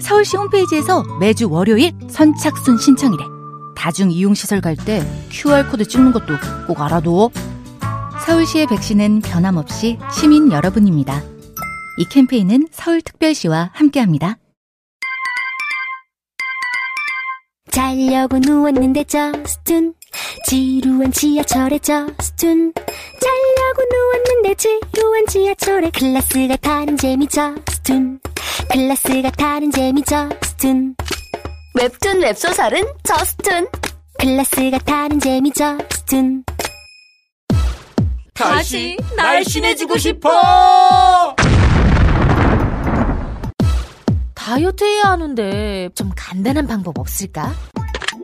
서울시 홈페이지에서 매주 월요일 선착순 신청이래. 다중 이용시설 갈 때 QR코드 찍는 것도 꼭 알아둬. 서울시의 백신은 변함없이 시민 여러분입니다. 이 캠페인은 서울특별시와 함께합니다. 자려고 누웠는데 저스툰 지루한 지하철에 저스툰 자려고 누웠는데 지루한 지하철에 클래스가 다른 재미 저스툰 클래스가 다른 재미 저스툰 웹툰 웹소설은 저스툰 클래스가 다른 재미 저스툰 다시 날씬해지고 싶어! 다이어트 해야 하는데 좀 간단한 방법 없을까?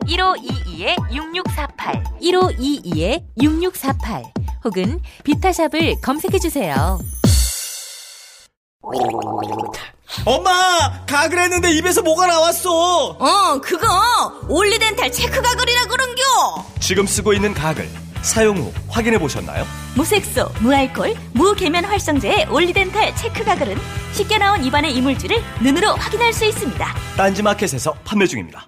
1522-6648 1522-6648 혹은 비타샵을 검색해 주세요. 엄마! 가글 했는데 입에서 뭐가 나왔어! 어, 그거 올리덴탈 체크 가글이라 그런겨. 지금 쓰고 있는 가글 사용 후 확인해 보셨나요? 무색소, 무알콜, 무계면 활성제의 올리덴탈 체크 가글은 쉽게 나온 입안의 이물질을 눈으로 확인할 수 있습니다. 딴지마켓에서 판매 중입니다.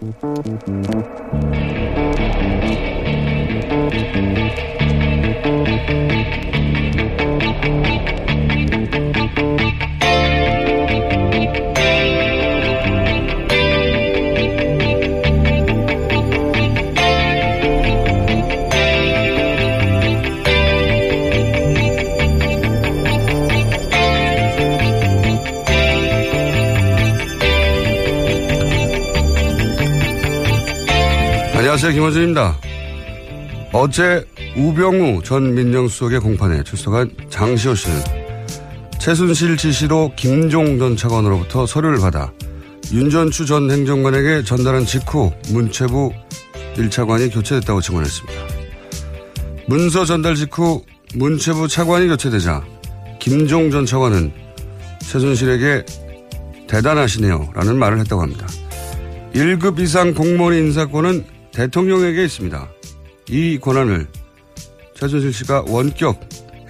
Thank you. 안녕하세요. 김원준입니다. 어제 우병우 전 민정수석의 공판에 출석한 장시호 씨는 최순실 지시로 김종 전 차관으로부터 서류를 받아 윤전추 전 행정관에게 전달한 직후 문체부 1차관이 교체됐다고 증언했습니다. 문서 전달 직후 문체부 차관이 교체되자 김종 전 차관은 최순실에게 대단하시네요 라는 말을 했다고 합니다. 1급 이상 공무원 인사권은 대통령에게 있습니다. 이 권한을 최순실 씨가 원격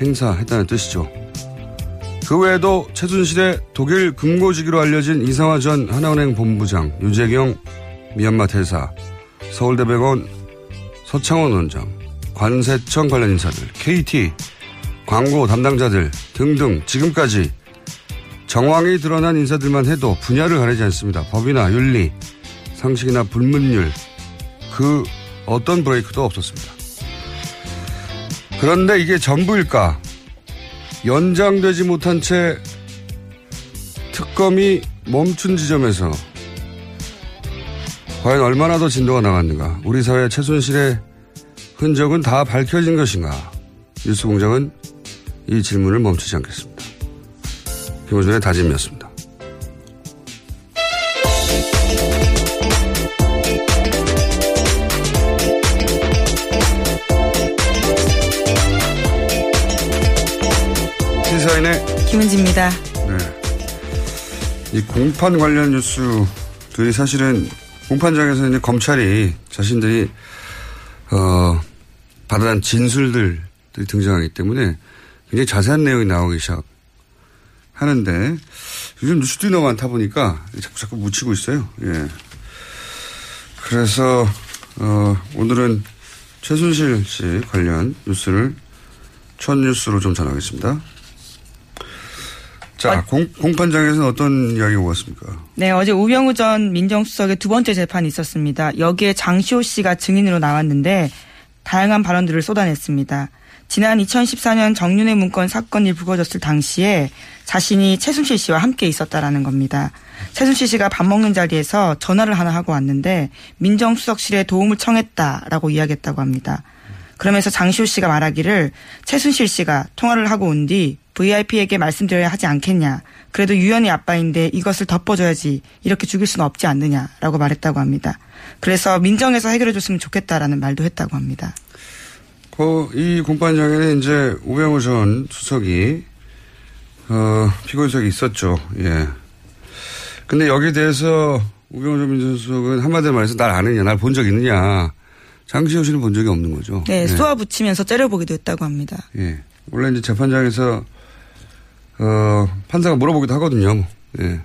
행사했다는 뜻이죠. 그 외에도 최순실의 독일 금고지기로 알려진 이상화 전 하나은행 본부장, 유재경 미얀마 대사, 서울대병원 서창원 원장, 관세청 관련 인사들, KT, 광고 담당자들 등등 지금까지 정황이 드러난 인사들만 해도 분야를 가리지 않습니다. 법이나 윤리, 상식이나 불문율, 그 어떤 브레이크도 없었습니다. 그런데 이게 전부일까? 연장되지 못한 채 특검이 멈춘 지점에서 과연 얼마나 더 진도가 나갔는가? 우리 사회 최순실의 흔적은 다 밝혀진 것인가? 뉴스 공장은 이 질문을 멈추지 않겠습니다. 김호준의 다짐이었습니다. 이 공판 관련 뉴스들이 사실은 공판장에서 이제 검찰이 자신들이 어 받아낸 진술들이 등장하기 때문에 굉장히 자세한 내용이 나오기 시작하는데 요즘 뉴스들이 너무 많다 보니까 자꾸 자꾸 묻히고 있어요. 예. 그래서 어 오늘은 최순실 씨 관련 뉴스를 첫 뉴스로 좀 전하겠습니다. 자, 공, 공판장에서는 어떤 이야기가 오갔습니까? 네, 어제 우병우 전 민정수석의 두 번째 재판이 있었습니다. 여기에 장시호 씨가 증인으로 나왔는데 다양한 발언들을 쏟아냈습니다. 지난 2014년 정윤회 문건 사건이 불거졌을 당시에 자신이 최순실 씨와 함께 있었다라는 겁니다. 최순실 씨가 밥 먹는 자리에서 전화를 하나 하고 왔는데 민정수석실에 도움을 청했다라고 이야기했다고 합니다. 그러면서 장시호 씨가 말하기를 최순실 씨가 통화를 하고 온 뒤 VIP에게 말씀드려야 하지 않겠냐. 그래도 유연이 아빠인데 이것을 덮어줘야지. 이렇게 죽일 수는 없지 않느냐라고 말했다고 합니다. 그래서 민정에서 해결해줬으면 좋겠다라는 말도 했다고 합니다. 그, 이 공판장에는 이제 우병우 전 수석이, 어, 피고인석이 있었죠. 예. 근데 여기에 대해서 우병우 전 민정수석은 한마디로 말해서 날 아느냐, 날 본 적 있느냐. 장시호 씨는 본 적이 없는 거죠. 네, 예. 쏘아 붙이면서 째려보기도 했다고 합니다. 예. 원래 이제 재판장에서, 어, 판사가 물어보기도 하거든요. 예.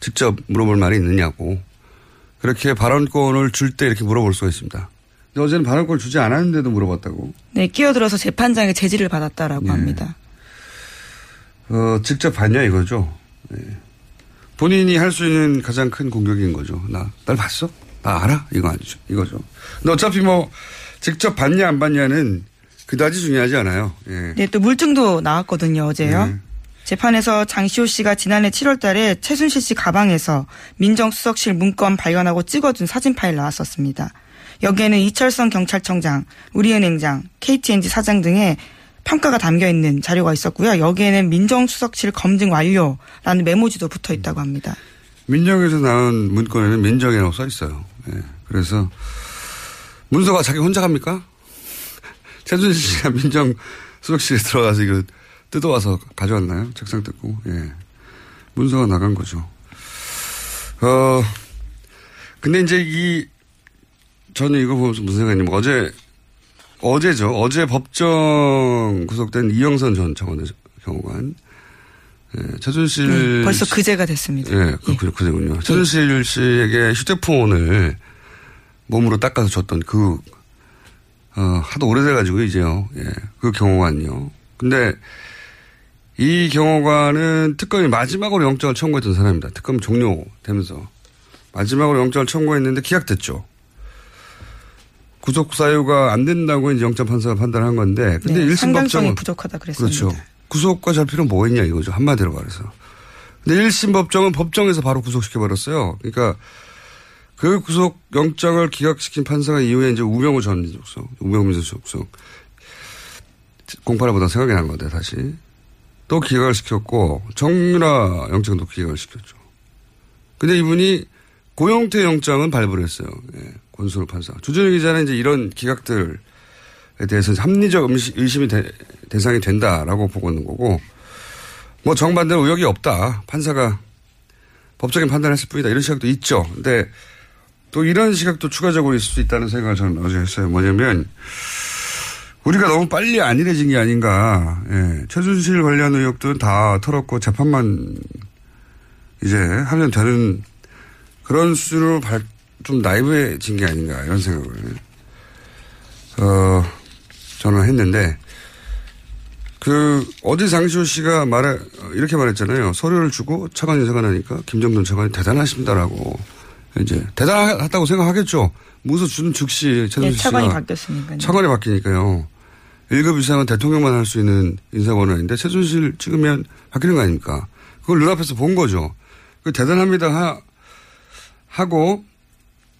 직접 물어볼 말이 있느냐고. 그렇게 발언권을 줄 때 이렇게 물어볼 수가 있습니다. 근데 어제는 발언권을 주지 않았는데도 물어봤다고. 네, 끼어들어서 재판장의 제지를 받았다라고 네. 합니다. 어, 직접 봤냐 이거죠. 예. 본인이 할 수 있는 가장 큰 공격인 거죠. 나, 날 봤어? 나 알아? 이거 아니죠. 이거죠. 근데 어차피 뭐, 직접 봤냐 안 봤냐는 그다지 중요하지 않아요. 예. 네, 또 물증도 나왔거든요, 어제요. 네. 재판에서 장시호 씨가 지난해 7월 달에 최순실 씨 가방에서 민정수석실 문건 발견하고 찍어준 사진 파일 나왔었습니다. 여기에는 이철성 경찰청장, 우리은행장, KTNG 사장 등의 평가가 담겨 있는 자료가 있었고요. 여기에는 민정수석실 검증 완료라는 메모지도 붙어 있다고 합니다. 민정에서 나온 문건에는 민정이라고 써 있어요. 예. 그래서 문서가 자기 혼자 갑니까? 최준실 씨가 민정 수석실에 들어가서 이거 뜯어와서 가져왔나요? 책상 뜯고. 예. 문서가 나간 거죠. 어, 근데 이제 이, 저는 이거 보면서 무슨 생각이냐면 어제, 어제죠. 어제 법정 구속된 이영선 전 청와대 경호관. 예, 최준실. 네, 벌써 그제가 됐습니다. 예, 그렇군요. 그제군요. 최준실 씨에게 휴대폰을 몸으로 닦아서 줬던 그, 어, 하도 오래돼가지고 이제요. 예, 그 경호관요. 근데 이 경호관은 특검이 마지막으로 영장을 청구했던 사람입니다. 특검 종료되면서. 마지막으로 영장을 청구했는데 기각됐죠. 구속 사유가 안 된다고 이제 영장 판사가 판단한 건데, 근데 네, 일심 상당성이 법정은 부족하다 그랬습니다. 그렇죠. 구속과 잘 필요는 뭐가 있냐 이거죠. 한마디로 말해서. 근데 1심 법정은 법정에서 바로 구속시켜 버렸어요. 그러니까 그 구속 영장을 기각시킨 판사가 이후에 이제 우병우 전 민족석, 우병우 민족석 공판을 보다 생각이 난 건데 다시. 또 기각을 시켰고 정유라 영장도 기각을 시켰죠. 근데 이분이 고영태 영장은 발부를 했어요. 예, 권순우 판사. 주준영 기자는 이제 이런 기각들에 대해서 합리적 의심- 의심이 대, 대상이 된다라고 보고 있는 거고, 뭐 정반대로 의혹이 없다. 판사가 법적인 판단을 했을 뿐이다. 이런 시각도 있죠. 근데 또 이런 시각도 추가적으로 있을 수 있다는 생각을 저는 어제 했어요. 뭐냐면, 우리가 너무 빨리 안일해진 게 아닌가. 예. 최순실 관련 의혹들은 다 털었고 재판만 이제 하면 되는 그런 수준으로 발, 좀 나이브해진 게 아닌가 이런 생각을 어 저는 했는데 그 어제 장시호 씨가 말해 이렇게 말했잖아요. 서류를 주고 차관이 생각나니까 김정돈 차관이 대단하십니다라고 이제 대단하다고 생각하겠죠. 무서 주는 즉시 네, 최순실 차관이 씨가 바뀌었으니까요. 차관이 바뀌니까요. 1급 이상은 대통령만 할 수 있는 인사권한인데 최순실 찍으면 바뀌는 거 아닙니까? 그걸 눈앞에서 본 거죠. 그 대단합니다 하, 하고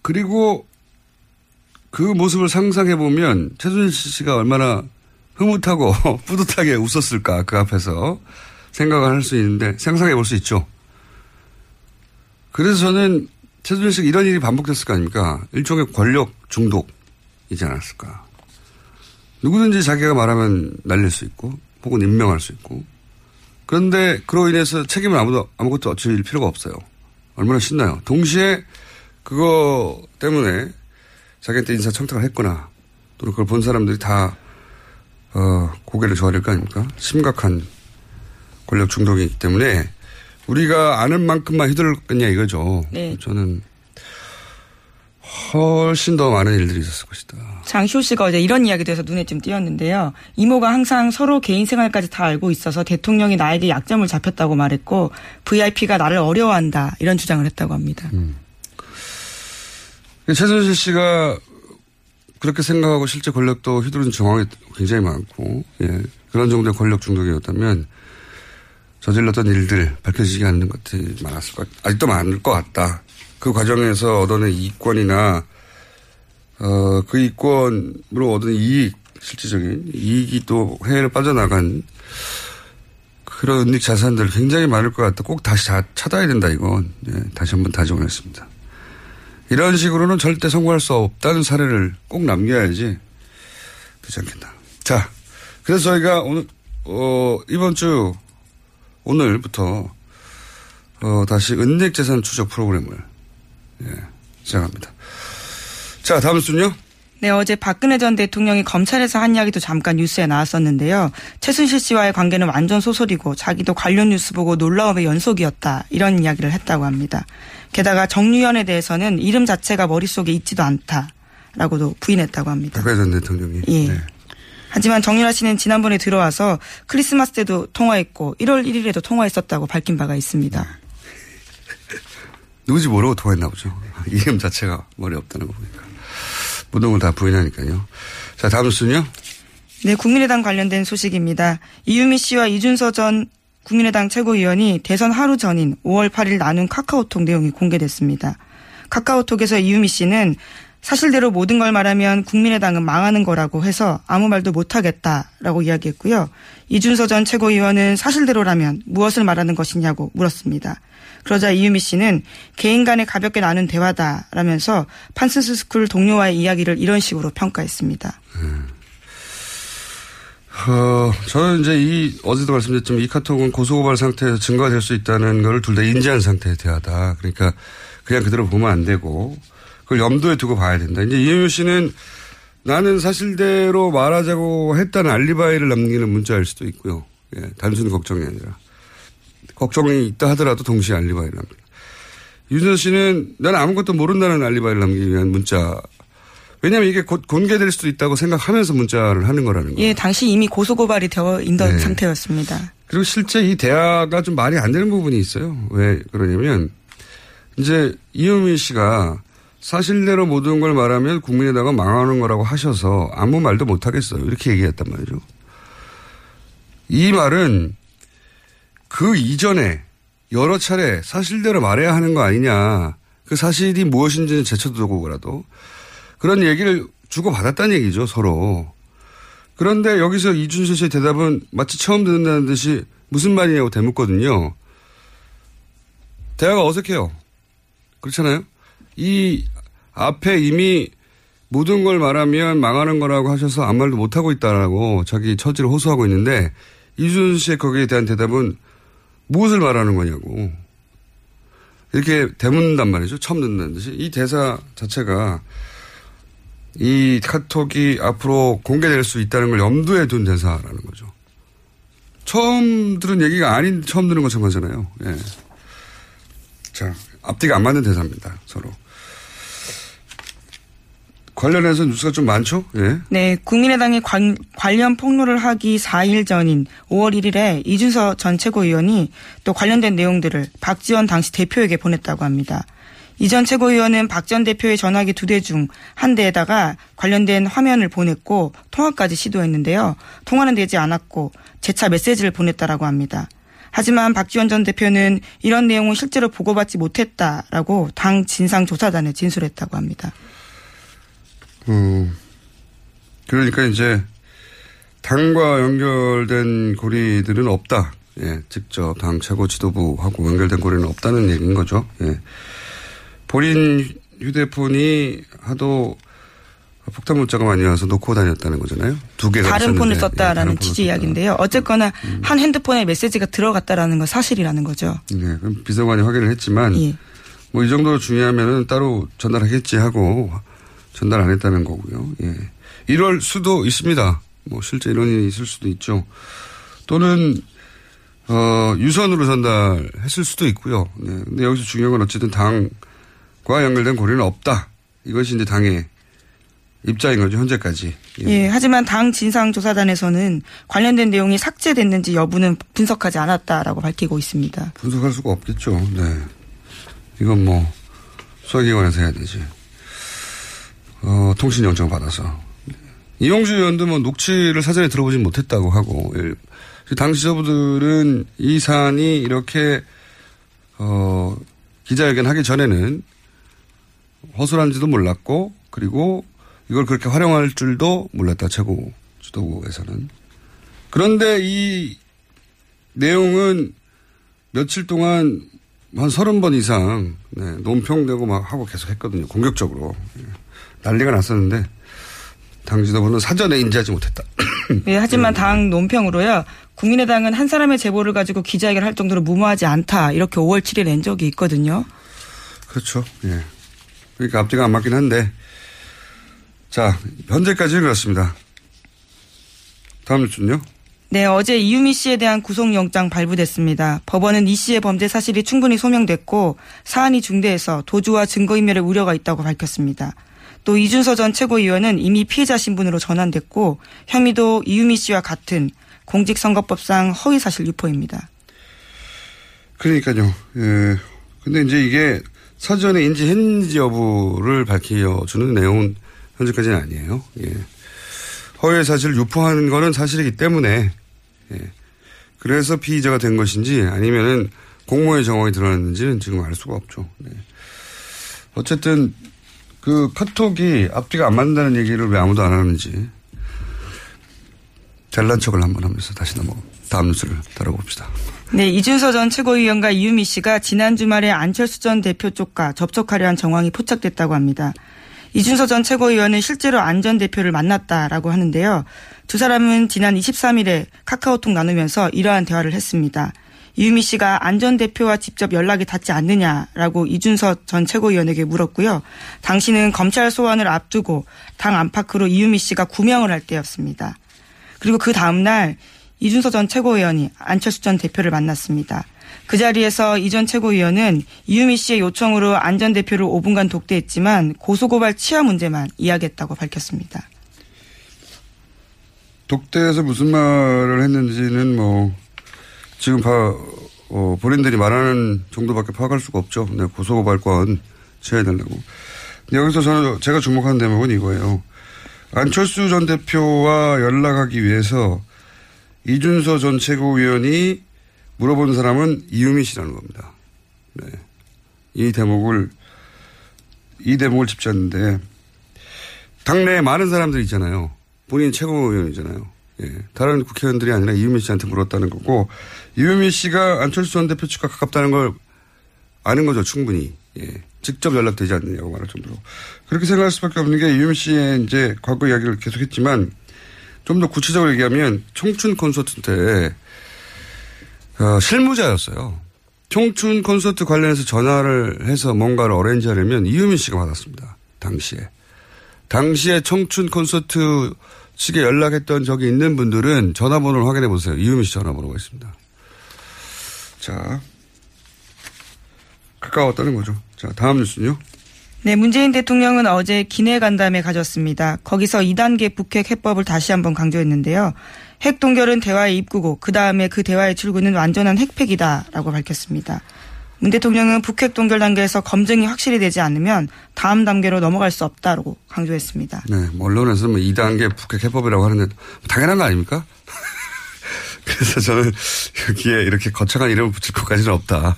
그리고 그 모습을 상상해 보면 최순실 씨가 얼마나 흐뭇하고 뿌듯하게 웃었을까 그 앞에서 생각을 할 수 있는데 상상해 볼 수 있죠. 그래서 저는 최순실 씨가 이런 일이 반복됐을 거 아닙니까? 일종의 권력 중독이지 않았을까. 누구든지 자기가 말하면 날릴 수 있고 혹은 임명할 수 있고 그런데 그로 인해서 책임을 아무도 아무것도 질 필요가 없어요. 얼마나 신나요. 동시에 그거 때문에 자기한테 인사 청탁을 했거나 또는 그걸 본 사람들이 다 어, 고개를 조아릴 거 아닙니까? 심각한 권력 중독이기 때문에 우리가 아는 만큼만 휘둘렀겠냐 이거죠. 네. 저는 훨씬 더 많은 일들이 있었을 것이다. 장시호 씨가 어제 이런 이야기도 해서 눈에 좀 띄었는데요. 이모가 항상 서로 개인 생활까지 다 알고 있어서 대통령이 나에게 약점을 잡혔다고 말했고 VIP가 나를 어려워한다 이런 주장을 했다고 합니다. 음. 최순실 씨가 그렇게 생각하고 실제 권력도 휘두른 정황이 굉장히 많고 예. 그런 정도의 권력 중독이었다면 저질렀던 일들 밝혀지지 않는 것들이 많았을 것 아직도 많을 것 같다. 그 과정에서 얻어낸 이권이나 어, 그 이권으로 얻은 이익, 실질적인 이익이 또 해외로 빠져나간 그런 은닉 자산들 굉장히 많을 것 같다. 꼭 다시 다 찾아야 된다, 이건. 예, 다시 한번 다짐을 했습니다. 이런 식으로는 절대 성공할 수 없다는 사례를 꼭 남겨야지 되지 않겠나. 자, 그래서 저희가 오늘, 어, 이번 주, 오늘부터, 어, 다시 은닉 재산 추적 프로그램을, 예, 시작합니다. 자, 다음 순요. 네, 어제 박근혜 전 대통령이 검찰에서 한 이야기도 잠깐 뉴스에 나왔었는데요. 최순실 씨와의 관계는 완전 소설이고 자기도 관련 뉴스 보고 놀라움의 연속이었다. 이런 이야기를 했다고 합니다. 게다가 정유현에 대해서는 이름 자체가 머릿속에 있지도 않다라고도 부인했다고 합니다. 박근혜 전 대통령이. 예. 네. 하지만 정유라 씨는 지난번에 들어와서 크리스마스 때도 통화했고 1월 1일에도 통화했었다고 밝힌 바가 있습니다. 누구지 모르고 통화했나 보죠. 이름 자체가 머리 없다는 거 보니까. 걸다 부인하니까요. 자, 다음 순요. 네, 국민의당 관련된 소식입니다. 이유미 씨와 이준서 전 국민의당 최고위원이 대선 하루 전인 5월 8일 나눈 카카오톡 내용이 공개됐습니다. 카카오톡에서 이유미 씨는 사실대로 모든 걸 말하면 국민의당은 망하는 거라고 해서 아무 말도 못하겠다라고 이야기했고요. 이준서 전 최고위원은 사실대로라면 무엇을 말하는 것이냐고 물었습니다. 그러자 이유미 씨는 개인 간에 가볍게 나눈 대화다라면서 파슨스 스쿨 동료와의 이야기를 이런 식으로 평가했습니다. 음. 어, 저는 이제 이, 어제도 말씀드렸지만 이 카톡은 고소고발 상태에서 증거가 될 수 있다는 걸 둘 다 인지한 상태의 대화다. 그러니까 그냥 그대로 보면 안 되고 그걸 염두에 두고 봐야 된다. 이제 이유미 씨는 나는 사실대로 말하자고 했다는 알리바이를 남기는 문자일 수도 있고요. 예, 단순 걱정이 아니라. 걱정이 있다 하더라도 동시에 알리바이를 합니다. 윤선 씨는 나는 아무것도 모른다는 알리바이를 남기기 위한 문자. 왜냐하면 이게 곧 공개될 수도 있다고 생각하면서 문자를 하는 거라는 거예요. 예, 당시 이미 고소고발이 되어 있던 네. 상태였습니다. 그리고 실제 이 대화가 좀 말이 안 되는 부분이 있어요. 왜 그러냐면 이제 이효민 씨가 사실대로 모든 걸 말하면 국민에다가 망하는 거라고 하셔서 아무 말도 못 하겠어요. 이렇게 얘기했단 말이죠. 이 말은 그 이전에 여러 차례 사실대로 말해야 하는 거 아니냐. 그 사실이 무엇인지는 제쳐두고라도 그런 얘기를 주고받았다는 얘기죠, 서로. 그런데 여기서 이준수 씨의 대답은 마치 처음 듣는다는 듯이 무슨 말이냐고 대묻거든요. 대화가 어색해요. 그렇잖아요? 이 앞에 이미 모든 걸 말하면 망하는 거라고 하셔서 아무 말도 못하고 있다라고 자기 처지를 호소하고 있는데 이준수 씨의 거기에 대한 대답은 무엇을 말하는 거냐고. 이렇게 대문단 말이죠. 처음 듣는 듯이. 이 대사 자체가 이 카톡이 앞으로 공개될 수 있다는 걸 염두에 둔 대사라는 거죠. 처음 들은 얘기가 아닌 처음 듣는 것처럼 하잖아요. 예. 자, 앞뒤가 안 맞는 대사입니다. 서로. 관련해서 뉴스가 좀 많죠? 예. 네, 국민의당이 관, 관련 폭로를 하기 4일 전인 5월 1일에 이준서 전 최고위원이 또 관련된 내용들을 박지원 당시 대표에게 보냈다고 합니다. 이전 최고위원은 박 전 대표의 전화기 두 대 중 한 대에다가 관련된 화면을 보냈고 통화까지 시도했는데요. 통화는 되지 않았고 재차 메시지를 보냈다라고 합니다. 하지만 박지원 전 대표는 이런 내용은 실제로 보고받지 못했다라고 당 진상조사단에 진술했다고 합니다. 음, 그러니까 이제 당과 연결된 고리들은 없다. 예, 직접 당 최고 지도부하고 연결된 고리는 없다는 얘기인 거죠. 예. 본인 휴대폰이 하도 폭탄 문자가 많이 와서 놓고 다녔다는 거잖아요. 두 개가 다른 폰을 썼다라는 예, 취지 이야기인데요. 어쨌거나 음. 한 핸드폰에 메시지가 들어갔다라는 건 사실이라는 거죠. 네, 그럼 비서관이 확인을 했지만 예. 뭐이 정도로 중요하면은 따로 전달하겠지 하고 전달 안 했다는 거고요. 예. 이럴 수도 있습니다. 뭐 실제 이런 일이 있을 수도 있죠. 또는 어, 유선으로 전달했을 수도 있고요. 네. 근데 여기서 중요한 건 어쨌든 당과 연결된 고리는 없다. 이것이 이제 당의 입장인 거죠, 현재까지. 예, 하지만 당 진상조사단에서는 관련된 내용이 삭제됐는지 여부는 분석하지 않았다라고 밝히고 있습니다. 분석할 수가 없겠죠. 네. 이건 뭐, 수사기관에서 해야 되지. 어, 통신영장 받아서. 이용주 의원도 뭐 녹취를 사전에 들어보진 못했다고 하고, 예. 당 지도부들은 이 사안이 이렇게, 어, 기자회견 하기 전에는 허술한지도 몰랐고, 그리고 이걸 그렇게 활용할 줄도 몰랐다, 최고 지도부에서는. 그런데 이 내용은 며칠 동안 한 서른 번 이상 네, 논평되고 막 하고 계속 했거든요. 공격적으로. 예. 난리가 났었는데 당 지도부는 사전에 인지하지 못했다. 예, 하지만 당 논평으로요. 국민의당은 한 사람의 제보를 가지고 기자회견 할 정도로 무모하지 않다. 이렇게 5월 7일 낸 적이 있거든요. 그렇죠. 예. 그러니까 앞뒤가 안 맞긴 한데 자, 현재까지는 그렇습니다. 다음 뉴스는요? 네, 어제 이유미 씨에 대한 구속영장 발부됐습니다. 법원은 이 씨의 범죄 사실이 충분히 소명됐고 사안이 중대해서 도주와 증거인멸의 우려가 있다고 밝혔습니다. 또 이준서 전 최고위원은 이미 피해자 신분으로 전환됐고 혐의도 이유미 씨와 같은 공직선거법상 허위사실 유포입니다. 그러니까요. 예. 근데 이제 이게 사전에 인지했는지 여부를 밝혀주는 내용은 현재까지는 아니에요. 예. 허위 사실 유포하는 거는 사실이기 때문에 예. 그래서 피의자가 된 것인지 아니면은 공모의 정황이 드러났는지는 지금 알 수가 없죠. 네. 어쨌든 그 카톡이 앞뒤가 안 맞는다는 얘기를 왜 아무도 안 하는지 잘난 척을 한번 하면서 다시 넘어 다음 뉴스를 다뤄봅시다. 네, 이준서 전 최고위원과 이유미 씨가 지난 주말에 안철수 전 대표 쪽과 접촉하려 한 정황이 포착됐다고 합니다. 이준서 전 최고위원은 실제로 안 전 대표를 만났다라고 하는데요. 두 사람은 지난 23일에 카카오톡 나누면서 이러한 대화를 했습니다. 이유미 씨가 안 전 대표와 직접 연락이 닿지 않느냐라고 이준서 전 최고위원에게 물었고요. 당시는 검찰 소환을 앞두고 당 안팎으로 이유미 씨가 구명을 할 때였습니다. 그리고 그 다음날 이준서 전 최고위원이 안철수 전 대표를 만났습니다. 그 자리에서 이 전 최고위원은 이유미 씨의 요청으로 안 전 대표를 5분간 독대했지만 고소고발 치아 문제만 이야기했다고 밝혔습니다. 독대에서 무슨 말을 했는지는 뭐 지금 봐, 어, 본인들이 말하는 정도밖에 파악할 수가 없죠. 네, 고소고발권 취해달라고. 여기서 저는 제가 주목하는 대목은 이거예요. 안철수 전 대표와 연락하기 위해서 이준서 전 최고위원이 물어본 사람은 이유미 씨라는 겁니다. 네. 이 대목을, 이 대목을 짚자는데, 당내에 많은 사람들이 있잖아요. 본인 최고위원이잖아요. 예. 다른 국회의원들이 아니라 이유미 씨한테 물었다는 거고, 이유미 씨가 안철수 전 대표 측과 가깝다는 걸 아는 거죠, 충분히. 예. 직접 연락되지 않느냐고 말할 정도로. 그렇게 생각할 수밖에 없는 게 이유미 씨의 이제 과거 이야기를 계속했지만, 좀 더 구체적으로 얘기하면 청춘 콘서트 때 어, 실무자였어요. 청춘 콘서트 관련해서 전화를 해서 뭔가를 어레인지 하려면 이유민 씨가 받았습니다. 당시에. 당시에 청춘 콘서트 측에 연락했던 적이 있는 분들은 전화번호를 확인해 보세요. 이유민 씨 전화번호가 있습니다. 자. 가까웠다는 거죠. 자, 다음 뉴스는요. 네, 문재인 대통령은 어제 기내 간담회 가졌습니다. 거기서 2단계 북핵 해법을 다시 한번 강조했는데요. 핵 동결은 대화의 입구고 그 다음에 그 대화의 출구는 완전한 핵폐기다라고 밝혔습니다. 문 대통령은 북핵 동결 단계에서 검증이 확실히 되지 않으면 다음 단계로 넘어갈 수 없다고 강조했습니다. 네, 뭐 언론에서 뭐 2단계 북핵 해법이라고 하는데 당연한 거 아닙니까? 그래서 저는 여기에 이렇게 거창한 이름을 붙일 것까지는 없다.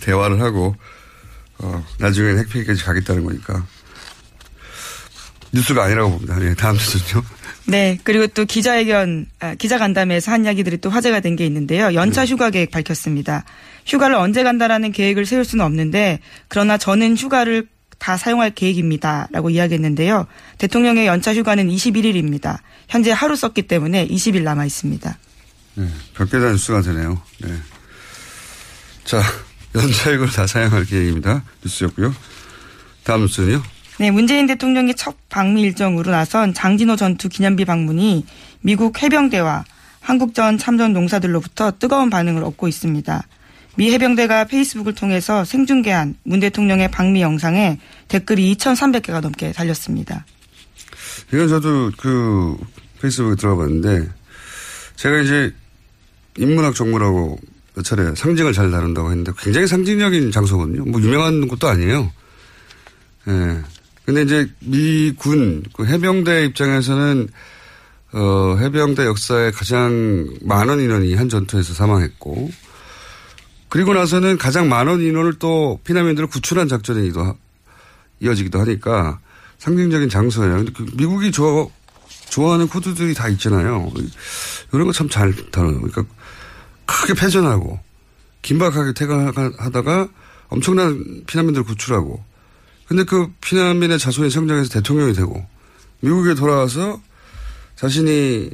대, 화를 하고 어, 나중에는 핵폐기까지 가겠다는 거니까. 뉴스가 아니라고 봅니다. 네, 다음 뉴스는요. 네, 그리고 또 기자회견, 아, 기자 간담회에서 한 이야기들이 또 화제가 된 게 있는데요. 연차 네. 휴가 계획 밝혔습니다. 휴가를 언제 간다라는 계획을 세울 수는 없는데, 그러나 저는 휴가를 다 사용할 계획입니다. 라고 이야기했는데요. 대통령의 연차 휴가는 21일입니다. 현재 하루 썼기 때문에 20일 남아 있습니다. 네, 별개 다 뉴스가 되네요. 네. 자, 연차액을 다 사용할 계획입니다. 뉴스였고요. 다음 뉴스는요. 네, 문재인 대통령의 첫 방미 일정으로 나선 장진호 전투 기념비 방문이 미국 해병대와 한국전 참전 농사들로부터 뜨거운 반응을 얻고 있습니다. 미 해병대가 페이스북을 통해서 생중계한 문 대통령의 방미 영상에 댓글이 2,300개가 넘게 달렸습니다. 이건 저도 그 페이스북에 들어가 봤는데 제가 이제 인문학 전문하고 몇 차례 상징을 잘 다룬다고 했는데 굉장히 상징적인 장소거든요. 뭐 유명한 것도 아니에요. 예. 근데 이제 미군 그 해병대 입장에서는 어 해병대 역사에 가장 많은 인원이 한 전투에서 사망했고 그리고 나서는 가장 많은 인원을 또 피난민들을 구출한 작전이기도 하, 이어지기도 하니까 상징적인 장소예요. 그 미국이 좋아, 좋아하는 코드들이 다 있잖아요. 이런 거 참 잘 다뤄요. 그러니까 크게 패전하고 긴박하게 퇴각하다가 엄청난 피난민들을 구출하고 근데 그 피난민의 자손이 성장해서 대통령이 되고 미국에 돌아와서 자신이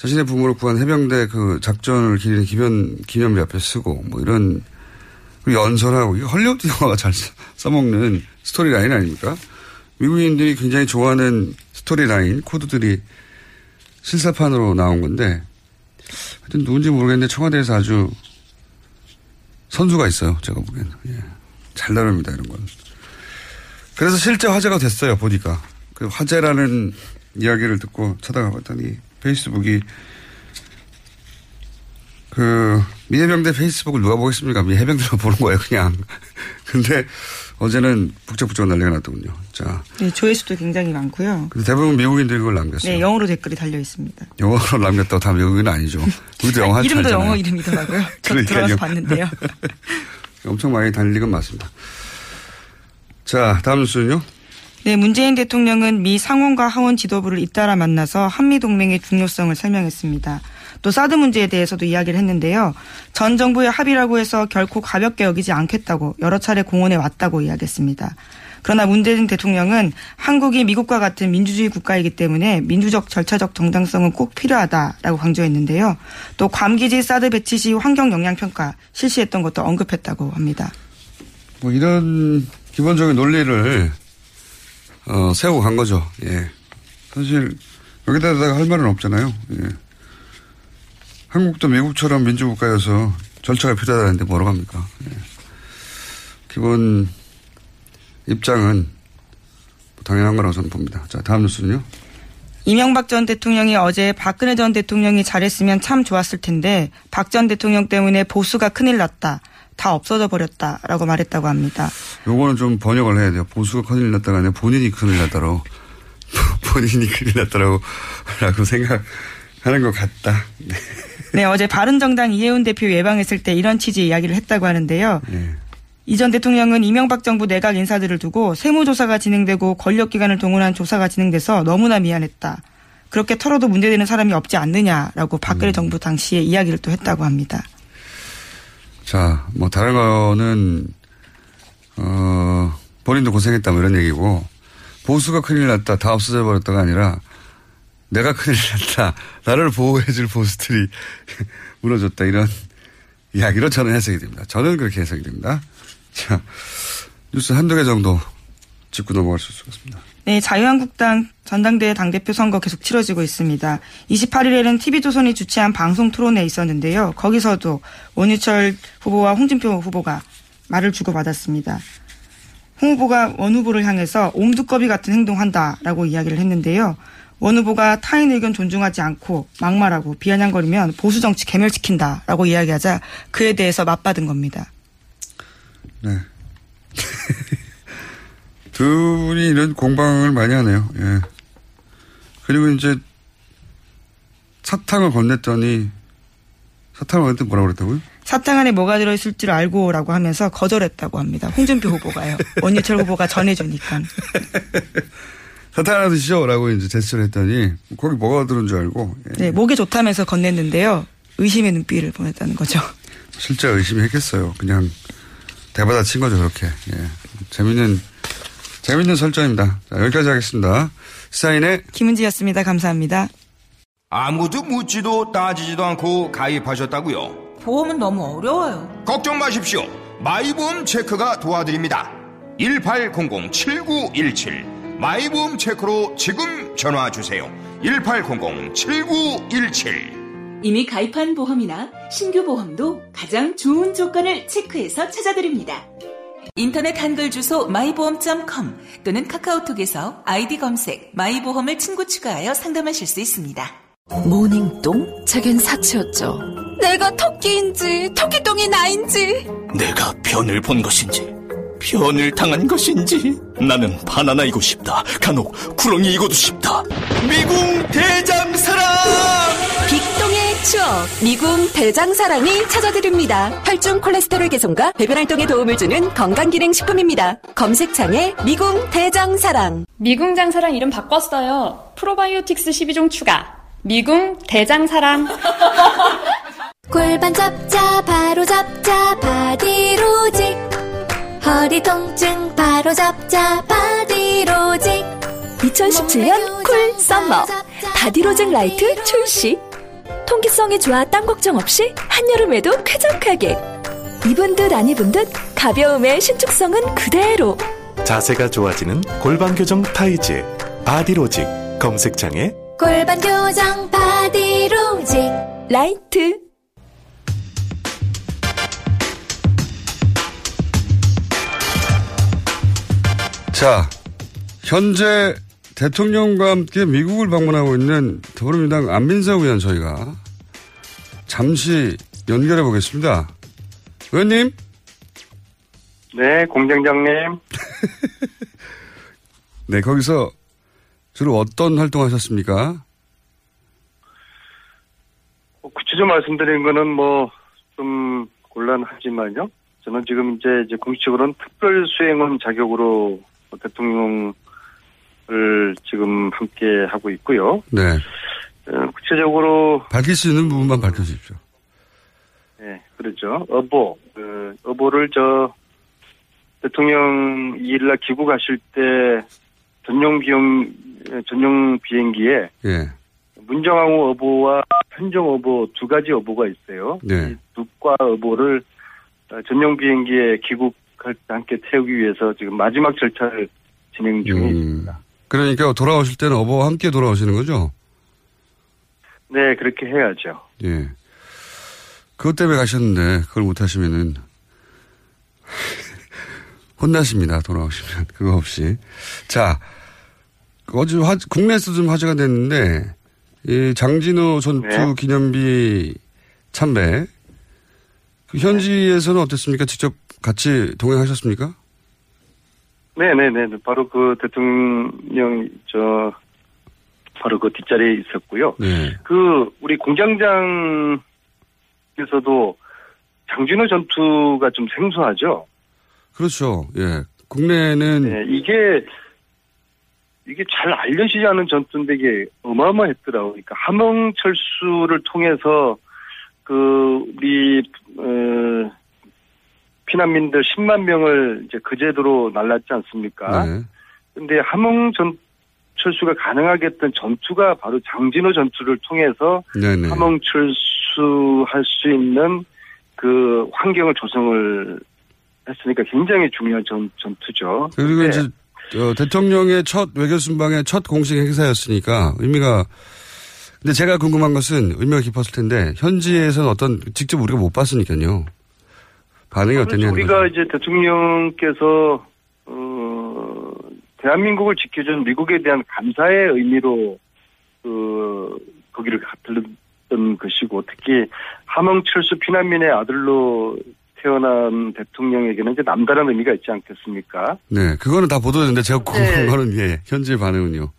자신의 부모를 구한 해병대 그 작전을 기리는 기념, 기념비 앞에 서고 뭐 이런 연설하고 헐리우드 영화가 잘 써먹는 스토리 라인 아닙니까? 미국인들이 굉장히 좋아하는 스토리 라인 코드들이 실사판으로 나온 건데 하여튼 누군지 모르겠는데 청와대에서 아주 선수가 있어요. 제가 보기에는. 예. 잘 다룹니다. 이런 건. 그래서 실제 화제가 됐어요. 보니까. 그 화제라는 이야기를 듣고 찾아가 봤더니 페이스북이 그 미해병대 페이스북을 누가 보겠습니까? 미해병대로 보는 거예요, 그냥. 근데 어제는 북적북적 난리가 났더군요. 자. 네, 조회수도 굉장히 많고요. 근데 대부분 미국인들이 그걸 남겼어요. 네, 영어로 댓글이 달려 있습니다. 영어로 남겼다고 다 미국인 아니죠. 우리도 영어 이름도 알잖아요. 영어 이름이더라고요. 저 들어가서 봤는데요. 엄청 많이 달리건 맞습니다. 자, 다음 뉴스는요? 네, 문재인 대통령은 미 상원과 하원 지도부를 잇따라 만나서 한미 동맹의 중요성을 설명했습니다. 또 사드 문제에 대해서도 이야기를 했는데요. 전 정부의 합의라고 해서 결코 가볍게 여기지 않겠다고 여러 차례 공언해 왔다고 이야기했습니다. 그러나 문재인 대통령은 한국이 미국과 같은 민주주의 국가이기 때문에 민주적 절차적 정당성은 꼭 필요하다라고 강조했는데요. 또 괌기지 사드 배치 시 환경 영향 평가 실시했던 것도 언급했다고 합니다. 뭐 이런 기본적인 논리를 어, 세우고 간 거죠. 예. 사실 여기다가 할 말은 없잖아요. 예. 한국도 미국처럼 민주국가여서 절차가 필요하다는데 뭐라고 합니까? 예. 기본 입장은 당연한 거라고 저는 봅니다. 자, 다음 뉴스는요. 이명박 전 대통령이 어제 박근혜 전 대통령이 잘했으면 참 좋았을 텐데 박 전 대통령 때문에 보수가 큰일 났다. 다 없어져 버렸다라고 말했다고 합니다. 요거는 좀 번역을 해야 돼요. 보수가 큰일 났다가 아니라 본인이 큰일 났다로 본인이 큰일 났다라고 라고 생각하는 것 같다. 네. 네, 어제 바른정당 이해운 대표 예방했을 때 이런 취지 이야기를 했다고 하는데요. 네. 이전 대통령은 이명박 정부 내각 인사들을 두고 세무조사가 진행되고 권력기관을 동원한 조사가 진행돼서 너무나 미안했다. 그렇게 털어도 문제되는 사람이 없지 않느냐라고 박근혜 음. 정부 당시에 이야기를 또 했다고 합니다. 자, 뭐 다른 거는 어 본인도 고생했다 뭐 이런 얘기고 보수가 큰일 났다 다 없어져 버렸다가 아니라 내가 큰일 났다 나를 보호해줄 보수들이 무너졌다 이런 이야기로 저는 해석이 됩니다. 저는 그렇게 해석이 됩니다. 자, 뉴스 한두 개 정도 짚고 넘어갈 수 있습니다. 네, 자유한국당 전당대회 당대표 선거 계속 치러지고 있습니다. 28일에는 TV조선이 주최한 방송 토론회 있었는데요. 거기서도 원유철 후보와 홍준표 후보가 말을 주고받았습니다. 홍 후보가 원 후보를 향해서 옴두꺼비 같은 행동한다라고 이야기를 했는데요. 원 후보가 타인 의견 존중하지 않고 막말하고 비아냥거리면 보수 정치 개멸시킨다라고 이야기하자 그에 대해서 맞받은 겁니다. 네. 두 분이 이런 공방을 많이 하네요. 예. 그리고 이제 사탕을 건넸더니 사탕을 건넸더니 뭐라고 그랬다고요? 사탕 안에 뭐가 들어있을 줄 알고라고 하면서 거절했다고 합니다. 홍준표 후보가요. 원유철 후보가 전해주니까. 사탕 하나 드시죠. 라고 이제 제스처를 했더니 거기 뭐가 들은 줄 알고. 예. 네, 목이 좋다면서 건넸는데요. 의심의 눈빛을 보냈다는 거죠. 실제 의심이 했겠어요. 그냥 대받아 친 거죠, 그렇게. 예. 재밌는, 재밌는 설정입니다. 자, 여기까지 하겠습니다. 시사인의 김은지였습니다. 감사합니다. 아무도 묻지도 따지지도 않고 가입하셨다고요? 보험은 너무 어려워요. 걱정 마십시오. 마이보험 체크가 도와드립니다. 1800-7917 마이보험 체크로 지금 전화 주세요. 1800-7917 이미 가입한 보험이나 신규 보험도 가장 좋은 조건을 체크해서 찾아드립니다. 인터넷 한글 주소 마이보험.com 또는 카카오톡에서 아이디 검색 마이보험을 친구 추가하여 상담하실 수 있습니다. 모닝똥? 제겐 사치였죠. 내가 토끼인지 토끼똥이 나인지 내가 변을 본 것인지 변을 당한 것인지 나는 바나나이고 싶다 간혹 구렁이이고도 싶다 미궁 대장사랑 추억 미궁 대장사랑이 찾아드립니다. 혈중 콜레스테롤 개선과 배변 활동에 도움을 주는 건강기능식품입니다. 검색창에 미궁 대장사랑 미궁 장사랑 이름 바꿨어요. 프로바이오틱스 12종 추가. 미궁 대장사랑. 골반 잡자 바로 잡자 바디로직 허리 통증 바로 잡자 바디로직 2017년 cool summer 바디로직 라이트 출시 통기성이 좋아 땀 걱정 없이 한여름에도 쾌적하게. 입은 듯 안 입은 듯 가벼움의 신축성은 그대로. 자세가 좋아지는 골반 교정 타이즈 바디로직 검색창에 골반 교정 바디로직. 라이트. 자, 현재 대통령과 함께 미국을 방문하고 있는 더불어민주당 안민석 의원 저희가 잠시 연결해 보겠습니다. 의원님? 네, 공장장님. 네, 거기서 주로 어떤 활동 하셨습니까? 뭐 구체적으로 말씀드린 거는 뭐, 좀 곤란하지만요. 저는 지금 이제, 이제 공식적으로는 특별 수행원 자격으로 대통령을 지금 함께 하고 있고요. 네. 어, 구체적으로, 밝힐 수 있는 부분만 밝혀주십시오. 네, 그렇죠. 어보, 어, 어보를 저, 대통령 2일날 귀국하실 때 전용 비용, 전용 비행기에 예. 문정왕후 어보와 편정 어보 두 가지 어보가 있어요. 네. 두과 어보를 어, 전용 비행기에 귀국할 때 함께 태우기 위해서 지금 마지막 절차를 진행 중에 있습니다. 그러니까 돌아오실 때는 어버와 함께 돌아오시는 거죠? 네, 그렇게 해야죠. 예. 그것 때문에 가셨는데 그걸 못 하시면은 혼나십니다. 돌아오시면 그거 없이. 자, 어제 화, 국내에서 좀 화제가 됐는데 이 장진호 전투 네. 기념비 참배 그 현지에서는 어땠습니까? 직접 같이 동행하셨습니까? 네네네. 바로 그 대통령, 저, 바로 그 뒷자리에 있었고요. 네. 그, 우리 공장장께서도 장진호 전투가 좀 생소하죠? 그렇죠. 예. 국내는 네, 이게, 이게 잘 알려지지 않은 전투인데 이게 어마어마했더라고요. 그러니까 함흥철수를 통해서 그, 우리, 어, 피난민들 10만 명을 이제 그 제도로 날랐지 않습니까? 네. 근데 함흥 전, 철수가 가능하게 했던 전투가 바로 장진호 전투를 통해서 네네. 함흥 철수할 수 있는 그 환경을 조성을 했으니까 굉장히 중요한 전, 전투죠. 그리고 네. 이제 어, 대통령의 첫 외교 순방의 첫 공식 행사였으니까 의미가 근데 제가 궁금한 것은 의미가 깊었을 텐데 현지에서는 어떤 직접 우리가 못 봤으니까요. 반응이 어땠냐는 우리가 거죠. 이제 대통령께서 어 대한민국을 지켜준 미국에 대한 감사의 의미로 그 거기를 들렀던 것이고 특히 함흥철수 피난민의 아들로 태어난 대통령에게는 이제 남다른 의미가 있지 않겠습니까? 네, 그거는 다 보도됐는데 제가 궁금한 네. 거는 예, 현지의 반응은요.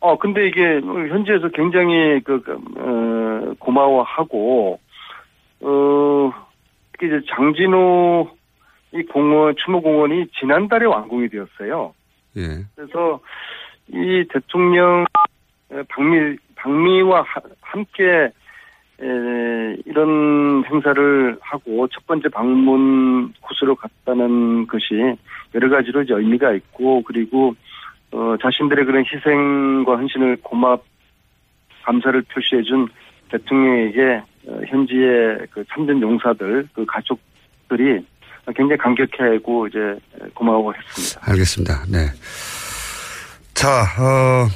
어, 근데 이게 현지에서 굉장히 그, 그, 어, 고마워하고, 어, 특히 이제 장진호 이 공원, 추모공원이 지난달에 완공이 되었어요. 예. 그래서 이 대통령 방미와 하- 함께 에, 이런 행사를 하고 첫 번째 방문 코스로 갔다는 것이 여러 가지로 이제 의미가 있고 그리고 어, 자신들의 그런 희생과 헌신을 고맙 감사를 표시해준 대통령에게 어, 현지의 그 참전 용사들 그 가족들이 굉장히 감격해하고 이제 고마워했습니다. 알겠습니다. 네. 자, 어,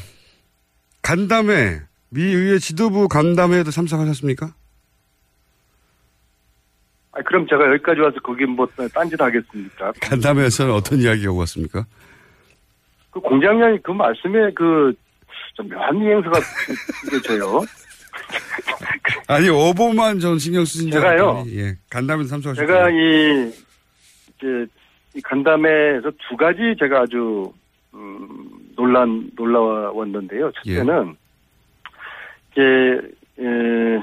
간담회 미 의회 지도부 간담회에도 참석하셨습니까? 아, 그럼 제가 여기까지 와서 거기 뭐 딴짓 하겠습니까? 간담회에서는 어떤 이야기가 오갔습니까? 그 공장장이 그 말씀에 그, 좀 묘한 이행사가 느껴져요. 아니, 오보만 전 신경 쓰신 줄 제가요. 예. 간담회 참석하셨고. 제가 이, 이제, 이 간담회에서 두 가지 제가 아주, 음, 놀란, 놀라웠는데요. 첫째는, 이제, 에,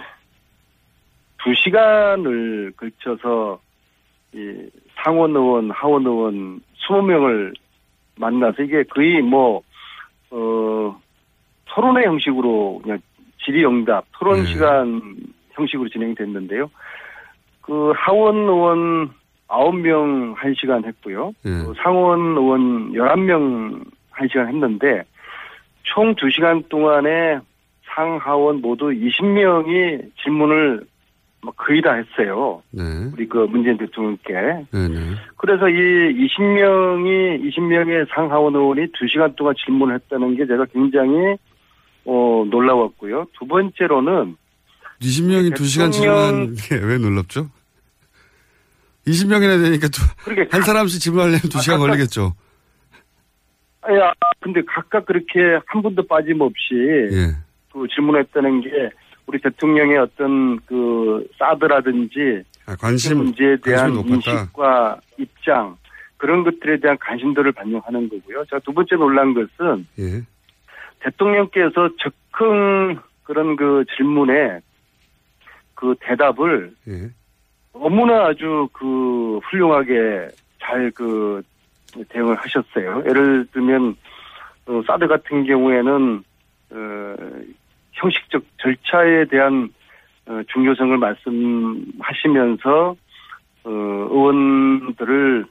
두 시간을 걸쳐서, 이, 상원 의원, 하원 의원 20명을 만나서 이게 거의 뭐, 어, 토론회 형식으로 그냥 질의응답, 토론 시간 형식으로 진행됐는데요. 그 하원 의원 9명 1시간 했고요. 그 상원 의원 11명 1시간 했는데 총 2시간 동안에 상하원 모두 20명이 질문을 뭐 거의 다 했어요. 네. 우리 그 문재인 대통령께. 네 네. 그래서 이 20명이 20명의 상하원 의원이 2시간 동안 질문을 했다는 게 제가 굉장히 어 놀라웠고요. 두 번째로는 20명이 두시간 대통령- 질문하는 게왜 놀랍죠? 20명이나 되니까 두- 한 사람씩 질문하려면 두시간 각각- 걸리겠죠. 야, 근데 각각 그렇게 한 분도 빠짐없이 예. 그 질문했다는 게 우리 대통령의 어떤 그 사드라든지 아, 관심, 문제에 대한. 인식과 입장 그런 것들에 대한 관심도를 반영하는 거고요. 제가 두 번째 놀란 것은 예. 대통령께서 즉흥 그런 그 질문에 그 대답을 예. 너무나 아주 그 훌륭하게 잘 그 대응을 하셨어요. 예를 들면 어, 사드 같은 경우에는 어, 형식적 절차에 대한 어, 중요성을 말씀하시면서 어, 의원들을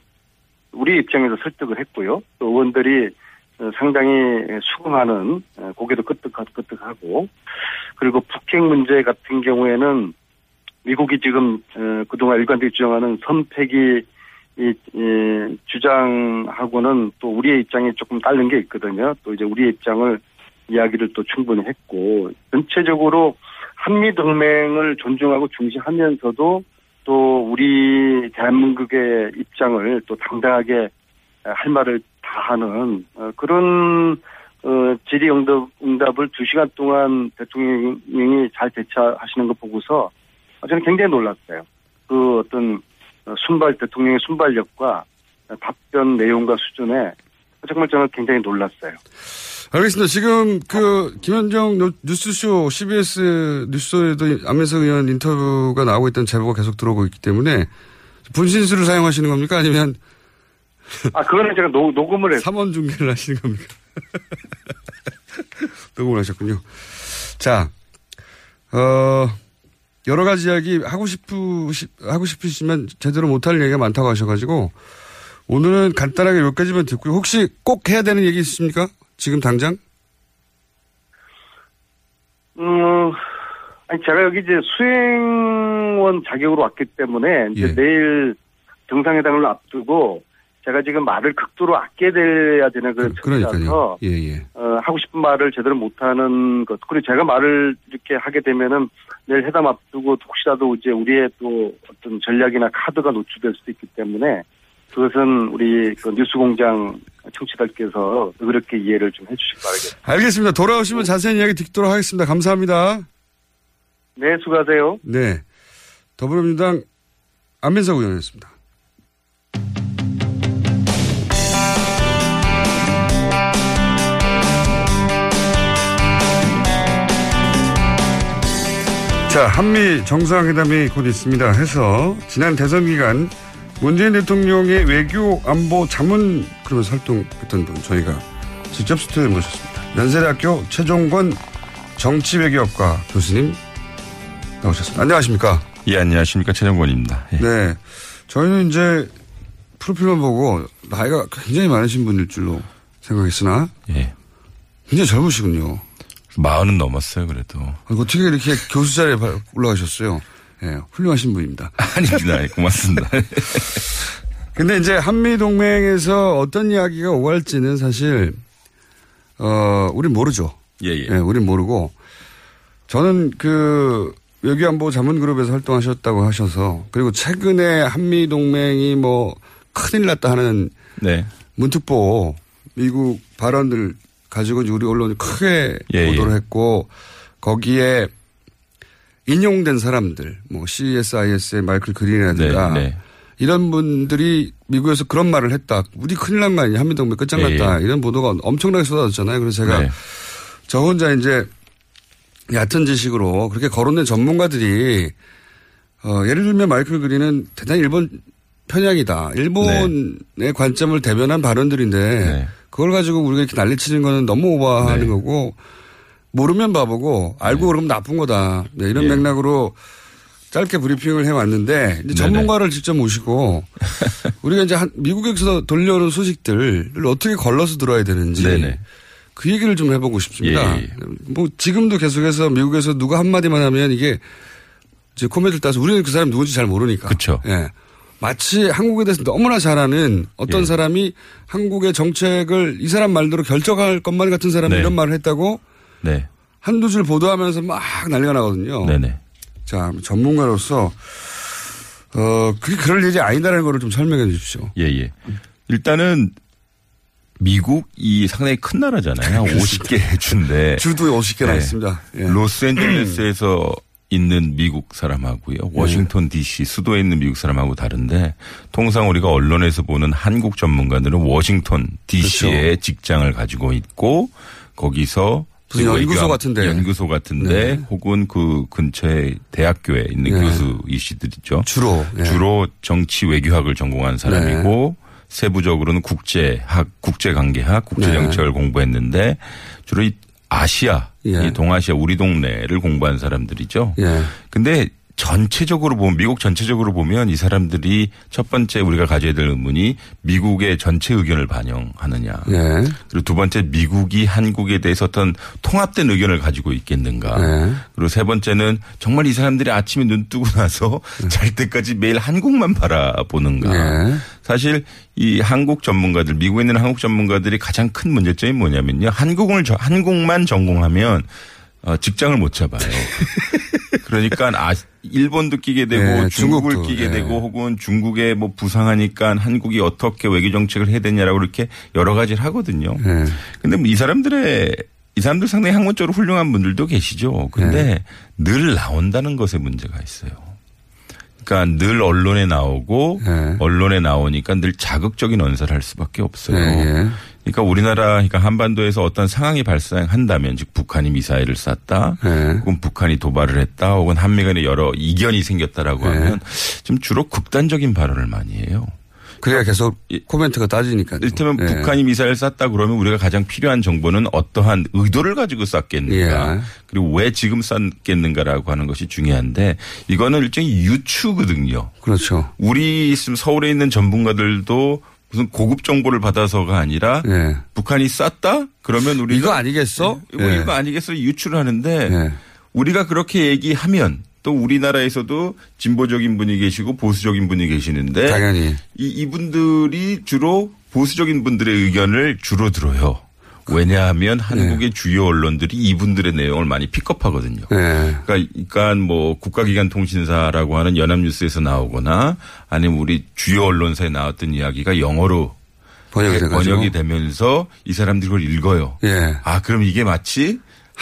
우리 입장에서 설득을 했고요. 또 의원들이 어, 상당히 수긍하는 어, 고개도 끄덕끄덕하고 그리고 북핵 문제 같은 경우에는 미국이 지금 어, 그동안 일관되게 주장하는 선택이 주장하고는 또 우리의 입장이 조금 다른 게 있거든요. 또 이제 우리의 입장을 이야기를 또 충분히 했고 전체적으로 한미 동맹을 존중하고 중시하면서도 또 우리 대한민국의 입장을 또 당당하게 할 말을 다 하는 어, 그런 어, 질의응답 응답을 두 시간 동안 대통령이 잘 대처하시는 거 보고서 저는 굉장히 놀랐어요. 그 어떤 어, 순발 대통령의 순발력과 답변 내용과 수준에 정말 저는 굉장히 놀랐어요. 알겠습니다. 지금 그 김현정 노- 뉴스쇼 CBS 뉴스쇼에도 안민석 의원 인터뷰가 나오고 있다는 제보가 계속 들어오고 있기 때문에 분신술을 사용하시는 겁니까? 아니면 아 그거는 제가 노, 녹음을 했 삼원 중계를 하시는 겁니까? 녹음을 하셨군요. 자, 어, 여러 가지 이야기 하고 싶으시, 하고 싶으시면 제대로 못할 얘기가 많다고 하셔가지고 오늘은 간단하게 몇 가지만 듣고요. 혹시 꼭 해야 되는 얘기 있습니까? 지금 당장? 음, 아니, 제가 여기 이제 수행원 자격으로 왔기 때문에 이제 예. 내일 정상회담을 앞두고 제가 지금 말을 극도로 아껴야 되는 그런 그러니까요. 처지라서 예, 예. 어, 하고 싶은 말을 제대로 못하는 것. 그리고 제가 말을 이렇게 하게 되면은 내일 회담 앞두고 혹시라도 이제 우리의 또 어떤 전략이나 카드가 노출될 수도 있기 때문에 그것은 우리 그 뉴스공장 청취자들께서 그렇게 이해를 좀 해주시기 바라겠습니다. 알겠습니다. 돌아오시면 자세한 이야기 듣도록 하겠습니다. 감사합니다. 네, 수고하세요. 네. 더불어민주당 안민석 의원이었습니다. 자, 한미 정상회담이 곧 있습니다. 해서 지난 대선 기간 문재인 대통령의 외교 안보 자문 그러면서 활동했던 분 저희가 직접 스튜디오에 모셨습니다. 연세대학교 최종권 정치외교학과 교수님 나오셨습니다. 안녕하십니까? 예, 안녕하십니까. 최정권입니다. 예. 네. 저희는 이제 프로필만 보고 나이가 굉장히 많으신 분일 줄로 생각했으나 예. 굉장히 젊으시군요. 마흔은 넘었어요, 그래도. 어떻게 이렇게 교수 자리에 바- 올라가셨어요? 예, 훌륭하신 분입니다. 아닙니다. 예, 고맙습니다. 근데 이제 한미동맹에서 어떤 이야기가 오갈지는 사실, 어, 우린 모르죠. 예, 예. 예, 우린 모르고, 저는 그 외교안보 자문그룹에서 활동하셨다고 하셔서 그리고 최근에 한미 동맹이 뭐 큰일 났다 하는 네. 문특보 미국 발언들 가지고 우리 언론이 크게 예, 보도를 예. 했고 거기에 인용된 사람들 뭐 CSIS의 마이클 그린이라든가 네, 네. 이런 분들이 미국에서 그런 말을 했다. 우리 큰일 난 거 아니냐. 한미동맹 끝장났다. 예, 예. 이런 보도가 엄청나게 쏟아졌잖아요. 그래서 제가 네. 저 혼자 이제 얕은 지식으로 그렇게 거론된 전문가들이 어, 예를 들면 마이클 그린은 대단히 일본 편향이다. 일본의 네. 관점을 대변한 발언들인데 그걸 가지고 우리가 이렇게 난리치는 거는 너무 네. 오버하는 거고 모르면 바보고 알고 그러면 나쁜 거다. 네, 이런 예. 맥락으로 짧게 브리핑을 해왔는데 이제. 전문가를 직접 모시고 우리가 이제 한 미국에서 돌려오는 소식들을 어떻게 걸러서 들어야 되는지. 그 얘기를 좀 해보고 싶습니다. 예, 예. 뭐 지금도 계속해서 미국에서 누가 한마디만 하면 이게 이제 코멘트를 따서 우리는 그 사람이 누군지 잘 모르니까. 그쵸. 예. 마치 한국에 대해서 너무나 잘 아는 어떤 예. 사람이 한국의 정책을 이 사람 말대로 결정할 것만 같은 사람이 네. 이런 말을 했다고 네. 한두 줄 보도하면서 막 난리가 나거든요. 네네. 자, 전문가로서 어, 그게 그럴 일이 아니다라는 거를 좀 설명해 주십시오. 예, 예. 일단은 미국이 상당히 큰 나라잖아요. 50개 주인데. 주도 50개나 네. 있습니다. 예. 로스앤젤레스에서 있는 미국 사람하고요. 워싱턴 DC 수도에 있는 미국 사람하고 다른데 통상 우리가 언론에서 보는 한국 전문가들은 워싱턴 DC에 그렇죠. 직장을 가지고 있고 거기서 무슨 그 연구소 같은데. 연구소 같은데 네. 혹은 그 근처에 대학교에 있는 네. 교수이시들이죠. 주로. 예. 주로 정치 외교학을 전공한 사람이고 세부적으로는 국제학, 국제관계학, 국제정책을 공부했는데 주로 이 아시아, 예. 이 동아시아 우리 동네를 공부한 사람들이죠. 예. 근데 전체적으로 보면 미국 전체적으로 보면 이 사람들이 첫 번째 우리가 가져야 될 의문이 미국의 전체 의견을 반영하느냐. 예. 그리고 두 번째 미국이 한국에 대해서 어떤 통합된 의견을 가지고 있겠는가. 네. 그리고 세 번째는 정말 이 사람들이 아침에 눈 뜨고 나서 잘 때까지 매일 한국만 바라보는가. 네. 사실 이 한국 전문가들, 미국에 있는 한국 전문가들이 가장 큰 문제점이 뭐냐면요. 한국을, 저- 한국만 전공하면 어, 직장을 못 잡아요. 그러니까 아, 일본도 끼게 되고 네, 중국을 중국도, 끼게 네. 되고 혹은 중국에 뭐 부상하니까 한국이 어떻게 외교 정책을 해야 되냐라고 이렇게 여러 가지를 하거든요. 네. 근데 뭐 이 사람들의 이 사람들 상당히 학문적으로 훌륭한 분들도 계시죠. 근데 네. 늘 나온다는 것에 문제가 있어요. 그러니까 늘 언론에 나오고 네. 언론에 나오니까 늘 자극적인 언사를 할 수밖에 없어요. 네. 그러니까 우리나라 그러니까 한반도에서 어떤 상황이 발생한다면 즉 북한이 미사일을 쐈다 네. 혹은 북한이 도발을 했다 혹은 한미 간에 여러 이견이 생겼다라고 네. 하면 좀 주로 극단적인 발언을 많이 해요. 그래야 계속 코멘트가 따지니까. 이를테면 네. 북한이 미사일 쐈다 그러면 우리가 가장 필요한 정보는 어떠한 의도를 가지고 쐈겠는가 예. 그리고 왜 지금 쐈겠는가라고 하는 것이 중요한데 이거는 일종의 유추거든요. 그렇죠. 우리 서울에 있는 전문가들도 무슨 고급 정보를 받아서가 아니라 예. 북한이 쐈다 그러면 우리가 이거 아니겠어? 이거, 예. 이거 아니겠어 유추를 하는데 예. 우리가 그렇게 얘기하면 또 우리나라에서도 진보적인 분이 계시고 보수적인 분이 계시는데 당연히. 이 이분들이 주로 보수적인 분들의 의견을 주로 들어요. 왜냐하면 네. 한국의 주요 언론들이 이분들의 내용을 많이 픽업하거든요. 네. 그러니까, 그러니까 뭐 국가기관 통신사라고 하는 연합뉴스에서 나오거나 아니면 우리 주요 언론사에 나왔던 이야기가 영어로 번역이. 번역이 되면서 이 사람들이 그걸 읽어요. 예. 아 그럼 이게 마치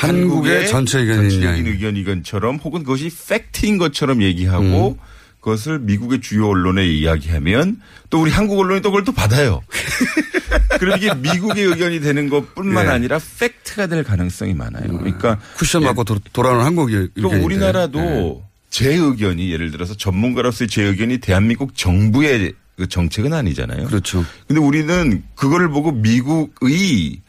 한국의 전체. 전체적인 의견이건처럼 혹은 그것이 팩트인 것처럼 얘기하고 음. 그것을 미국의 주요 언론에 이야기하면 또 우리 한국 언론이 또 그걸 또 받아요. 그럼 이게 미국의 의견이 되는 것뿐만 예. 아니라 팩트가 될 가능성이 많아요. 그러니까 쿠션 맞고 도- 돌아오는. 그럼 의견인데. 우리나라도 네. 제 의견이 예를 들어서 전문가로서의 제 의견이 대한민국 정부의 그 정책은 아니잖아요. 그렇죠. 근데 우리는 그거를 보고 미국의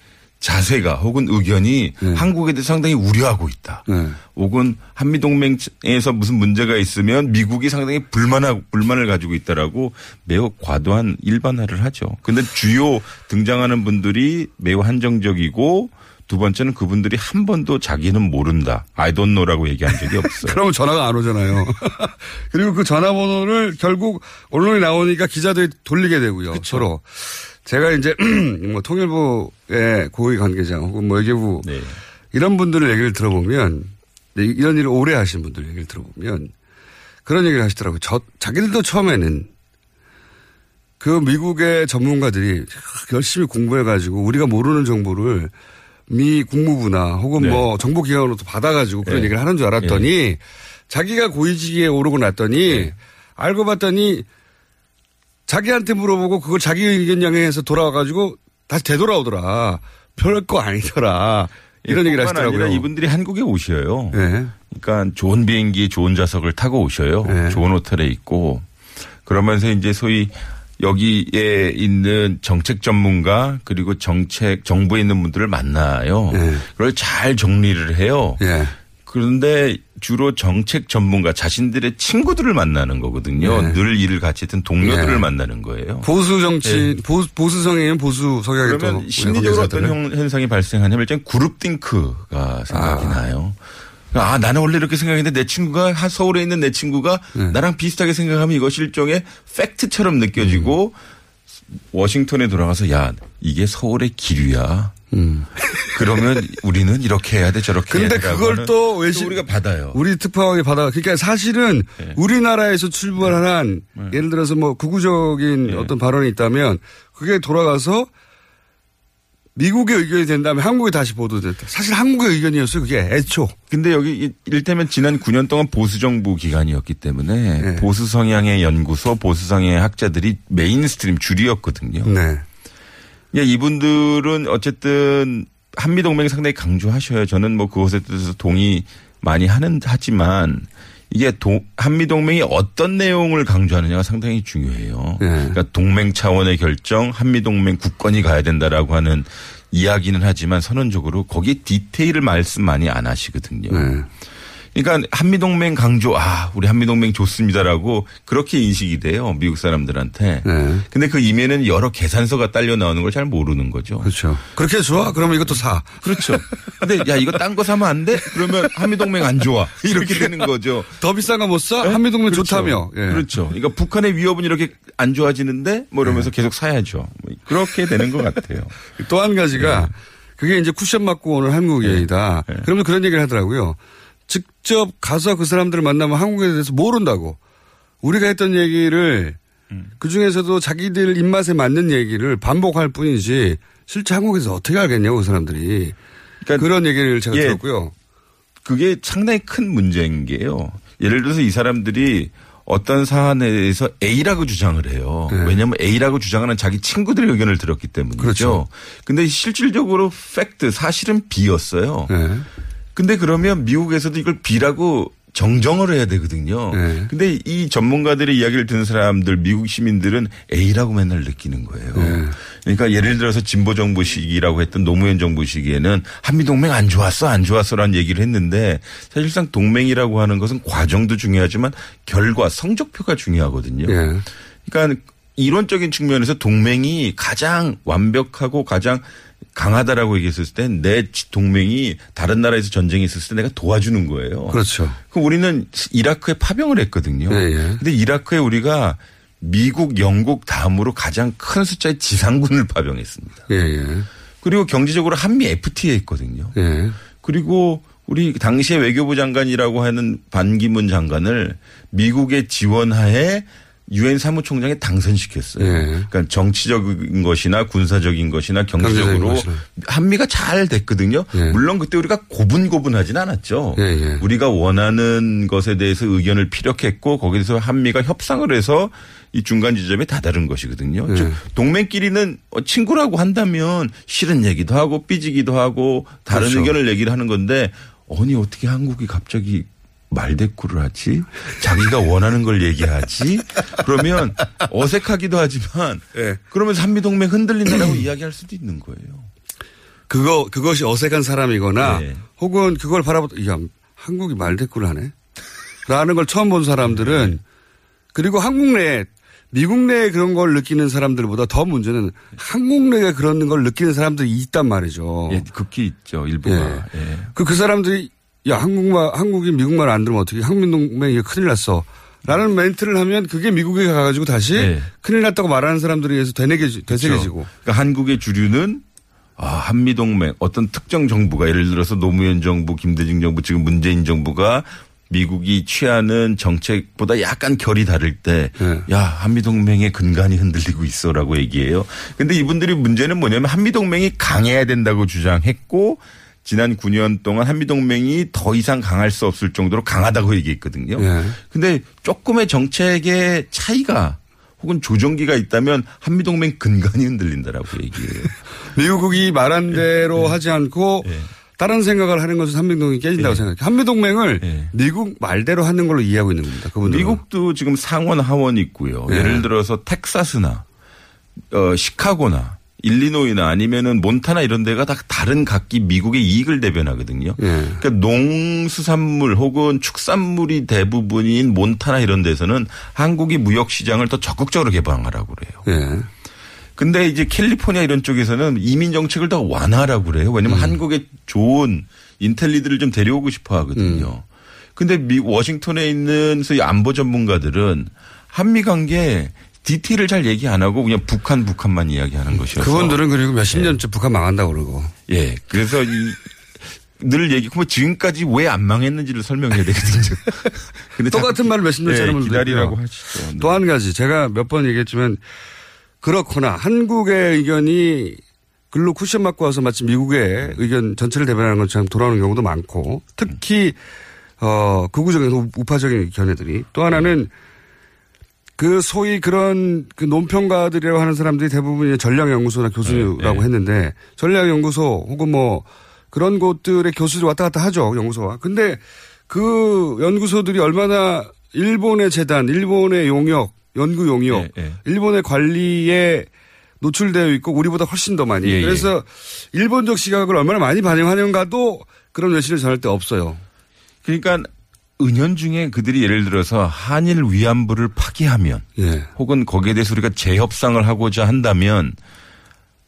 자세가 혹은 의견이 네. 한국에 대해서 상당히 우려하고 있다. 혹은 한미 동맹에서 무슨 문제가 있으면 미국이 상당히 불만하고 불만을 가지고 있다라고 매우 과도한 일반화를 하죠. 근데 주요 등장하는 분들이 매우 한정적이고 두 번째는 그분들이 한 번도 자기는 모른다. I don't know라고 얘기한 적이 없어요. 그러면 전화가 안 오잖아요. 그리고 그 전화번호를 결국 언론에 나오니까 기자들이 돌리게 되고요. 서로. 제가 이제 뭐 통일부의 고위 관계자 혹은 뭐 외교부 네. 이런 분들의 얘기를 들어보면 근데 이런 일을 오래 하신 분들 얘기를 들어보면 그런 얘기를 하시더라고요. 저, 자기들도 처음에는 그 미국의 전문가들이 열심히 공부해가지고 우리가 모르는 정보를 미 국무부나 혹은 네. 뭐 정보기관으로부터 받아가지고 그런 네. 얘기를 하는 줄 알았더니 자기가 고위직에 오르고 났더니 네. 알고 봤더니 자기한테 물어보고 그걸 자기 의견 양해해서 돌아와가지고 다시 되돌아오더라. 별거 아니더라. 이런 얘기를 뿐만 하시더라고요. 이분들이 한국에 오셔요. 네. 그러니까 좋은 비행기, 좋은 좌석을 타고 오셔요. 네. 좋은 호텔에 있고 그러면서 이제 소위 여기에 있는 정책 전문가 그리고 정책 정부에 있는 분들을 만나요. 네. 그걸 잘 정리를 해요. 예. 그런데 주로 정책 전문가 자신들의 친구들을 만나는 거거든요. 네. 늘 일을 같이 했던 동료들을 네. 만나는 거예요. 보수 정치, 네. 보수, 보수성이면 보수 성향이 또. 그러면 심리적으로 어떤. 현- 현상이 발생하냐면 일단 그룹 띵크가 생각이 아. 나요. 아, 나는 원래 이렇게 생각했는데 내 친구가 한 서울에 있는 내 친구가 네. 나랑 비슷하게 생각하면 이것이 일종의 팩트처럼 느껴지고 음. 워싱턴에 돌아가서 야, 이게 서울의 기류야. 음. 그러면 우리는 이렇게 해야 돼 저렇게 해야 근데 돼. 그걸 또 외신 우리가 받아요. 우리 특파원이 받아. 그러니까 사실은 네. 우리나라에서 출발한 예를 들어서 뭐 극우적인 네. 어떤 발언이 있다면 그게 돌아가서 미국의 의견이 된다면 한국에 다시 보도됐다. 사실 한국의 의견이었어요. 그게 애초. 근데 여기 이- 이를테면 지난 9년 동안 보수 정부 기간이었기 때문에 네. 보수 성향의 연구소, 보수 성향의 학자들이 mainstream 주류였거든요. 네. 예, 이분들은 어쨌든 한미 동맹 상당히 강조하셔요. 저는 뭐 그것에 대해서 동의 많이 하는 하지만 이게 동- 한미 동맹이 어떤 내용을 강조하느냐가 상당히 중요해요. 네. 그러니까 동맹 차원의 결정, 한미 동맹 국권이 가야 된다라고 하는 이야기는 하지만 선언적으로 거기에 디테일을 말씀 많이 안 하시거든요. 네. 그러니까 한미동맹 강조, 아, 우리 한미동맹 좋습니다라고 그렇게 인식이 돼요. 미국 사람들한테. 네. 근데 그 이면에는 여러 계산서가 딸려 나오는 걸 잘 모르는 거죠. 그렇죠. 그렇게 좋아? 그러면 이것도 사. 그렇죠. 근데 야, 이거 딴 거 사면 안 돼? 그러면 한미동맹 안 좋아. 이렇게 되는 거죠. 더 비싼 거 못 사? 네? 한미동맹 그렇죠. 좋다며. 예. 그렇죠. 그러니까 북한의 위협은 이렇게 안 좋아지는데 뭐 이러면서 계속 사야죠. 뭐 그렇게 되는 것 같아요. 또 한 가지가 그게 이제 쿠션 맞고 오는 한국 얘기다. 그러면 그런 얘기를 하더라고요. 직접 가서 그 사람들을 만나면 한국에 대해서 모른다고. 우리가 했던 얘기를 그 중에서도 자기들 입맛에 맞는 얘기를 반복할 뿐이지 실제 한국에서 어떻게 알겠냐고 그 사람들이. 그런 얘기를 제가 예. 들었고요. 그게 상당히 큰 문제인 게요. 예를 들어서 이 사람들이 어떤 사안에 대해서 A라고 주장을 해요. 네. 왜냐하면 A라고 주장하는 자기 친구들의 의견을 들었기 때문이죠. 그렇죠. 근데 실질적으로 팩트 사실은 B였어요. 네. 근데 그러면 미국에서도 이걸 B라고 정정을 해야 되거든요. 네. 근데 이 전문가들의 이야기를 듣는 사람들, 미국 시민들은 A라고 맨날 느끼는 거예요. 네. 그러니까 예를 들어서 진보 정부 시기라고 했던 노무현 정부 시기에는 한미 동맹 안 좋았어, 안 좋았어라는 얘기를 했는데 사실상 동맹이라고 하는 것은 과정도 중요하지만 결과, 성적표가 중요하거든요. 예. 그러니까 이론적인 측면에서 동맹이 가장 완벽하고 가장 강하다라고 얘기했을 때 내 동맹이 다른 나라에서 전쟁이 있었을 때 내가 도와주는 거예요. 그렇죠. 그럼 우리는 이라크에 파병을 했거든요. 예, 예. 근데 이라크에 우리가 미국, 영국 다음으로 가장 큰 숫자의 지상군을 파병했습니다. 예, 예. 그리고 경제적으로 한미 FTA 했거든요. 예. 그리고 우리 당시에 외교부 장관이라고 하는 반기문 장관을 미국의 지원하에 유엔 사무총장에 당선시켰어요. 예. 그러니까 정치적인 것이나 군사적인 것이나 경제적으로. 한미가 잘 됐거든요. 예. 물론 그때 우리가 고분고분하진 않았죠. 예, 예. 우리가 원하는 것에 대해서 의견을 피력했고 거기서 한미가 협상을 해서 이 중간 지점에 다다른 것이거든요. 예. 즉 동맹끼리는 어, 친구라고 한다면 싫은 얘기도 하고 삐지기도 하고 다른 그렇죠. 의견을 얘기를 하는 건데 아니 어떻게 한국이 갑자기 말대꾸를 하지? 자기가 원하는 걸 얘기하지? 그러면 어색하기도 하지만 예. 그러면서 한미동맹 흔들린다라고 이야기할 수도 있는 거예요. 그거, 그것이 어색한 사람이거나 네. 혹은 그걸 바라보다, 야, 한국이 말대꾸를 하네? 라는 걸 처음 본 사람들은 그리고 한국 내에 미국 내에 그런 걸 느끼는 사람들보다 더 문제는 한국 내에 그런 걸 느끼는 사람들이 있단 말이죠. 예, 극히 있죠, 일부가. 예. 그, 그 사람들이 야, 한국말, 한국이 미국말 안 들으면 어떻게 한민동맹이 큰일 났어. 라는 멘트를 하면 그게 미국에 가가지고 다시 네. 큰일 났다고 말하는 사람들에 의해서 되뇌게, 되새겨지고. 그러니까 한국의 주류는 아, 한미동맹 어떤 특정 정부가 예를 들어서 노무현 정부, 김대중 정부, 지금 문재인 정부가 미국이 취하는 정책보다 약간 결이 다를 때, 네. 야, 한미동맹의 근간이 흔들리고 있어 라고 얘기해요. 근데 이분들이 문제는 뭐냐면 한미동맹이 강해야 된다고 주장했고, 지난 9년 동안 한미동맹이 더 이상 강할 수 없을 정도로 강하다고 얘기했거든요. 네. 근데 조금의 정책의 차이가 혹은 조정기가 있다면 한미동맹 근간이 흔들린다라고 얘기해요. 미국이 말한 대로 네. 하지 않고 다른 생각을 하는 것은 한미동맹이 깨진다고 생각해요. 한미동맹을 미국 말대로 하는 걸로 이해하고 있는 겁니다. 그분들 미국도 지금 상원 하원 있고요. 네. 예를 들어서 텍사스나 어, 시카고나 일리노이나 아니면은 몬타나 이런 데가 다 다른 각기 미국의 이익을 대변하거든요. 예. 그러니까 농수산물 혹은 축산물이 대부분인 몬타나 이런 데서는 한국이 무역 시장을 더 적극적으로 개방하라고 그래요. 예. 근데 이제 캘리포니아 이런 쪽에서는 이민 정책을 더 완화하라고 그래요. 왜냐면 음. 한국에 좋은 인텔리들을 좀 데려오고 싶어 하거든요. 음. 근데 미 워싱턴에 있는 소위 안보 전문가들은 한미 관계 디테일을 잘 얘기 안 하고 그냥 북한 북한만 이야기하는 것이어서 그분들은 그리고 몇십 년째 북한 망한다고 그러고. 예. 그래서 이, 늘 얘기, 뭐 지금까지 왜 안 망했는지를 설명해야 되거든요. 근데 똑같은 말을 몇십 년째 예, 하는 분들 기다리라고. 하시죠. 네. 또한 가지 제가 몇 번 얘기했지만 그렇거나 한국의 의견이 글로 쿠션 맞고 와서 마치 미국의 의견 전체를 대변하는 것처럼 돌아오는 경우도 많고 특히 어 극우적인 우- 우파적인 견해들이 또 하나는 그 소위 그런 그 논평가들이라고 하는 사람들이 대부분 전략연구소나 교수라고 네, 네. 했는데 전략연구소 혹은 뭐 그런 곳들의 교수들이 왔다 갔다 하죠 연구소와. 근데 그 연구소들이 얼마나 일본의 재단, 일본의 용역, 연구 용역, 예, 예. 일본의 관리에 노출되어 있고 우리보다 훨씬 더 많이. 예, 예. 그래서 일본적 시각을 얼마나 많이 반영하는가도 그런 외신을 전할 때 없어요. 그러니까 은연중에 그들이 예를 들어서 한일 위안부를 파기하면 예. 혹은 거기에 대해서 우리가 재협상을 하고자 한다면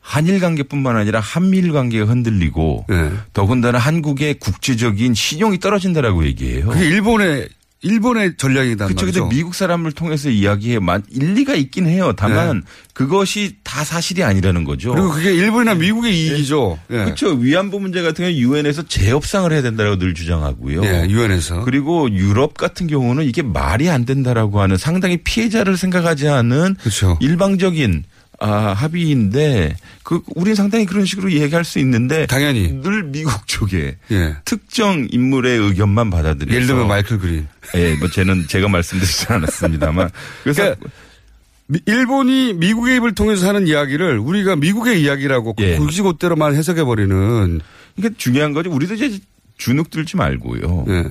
한일 관계뿐만 아니라 한미일 관계가 흔들리고 예. 더군다나 한국의 국제적인 신용이 떨어진다라고 얘기해요. 그게 일본의 일본의 전략이다 그렇죠. 말이죠. 근데 미국 사람을 통해서 이야기해 만 일리가 있긴 해요. 다만 그것이 다 사실이 아니라는 거죠. 네. 그리고 그게 일본이나 미국의 이익이죠. 예. 그렇죠. 위안부 문제 같은 경우는 유엔에서 재협상을 해야 된다라고 늘 주장하고요. 예, 유엔에서. 그리고 유럽 같은 경우는 이게 말이 안 된다라고 하는 상당히 피해자를 생각하지 않은 그렇죠. 일방적인 아, 합의인데 그 우리는 상당히 그런 식으로 얘기할 수 있는데 당연히 늘 미국 쪽에 예. 특정 인물의 의견만 받아들여서 예를 들면 마이클 그린. 예, 뭐 저는 제가 말씀드리지 않았습니다만 그래서 그러니까 미- 일본이 미국의 입을 통해서 하는 이야기를 우리가 미국의 이야기라고 예. 굳이곧대로만 해석해 버리는. 그러니까 중요한 거죠. 우리도 이제 주눅 들지 말고요. 예.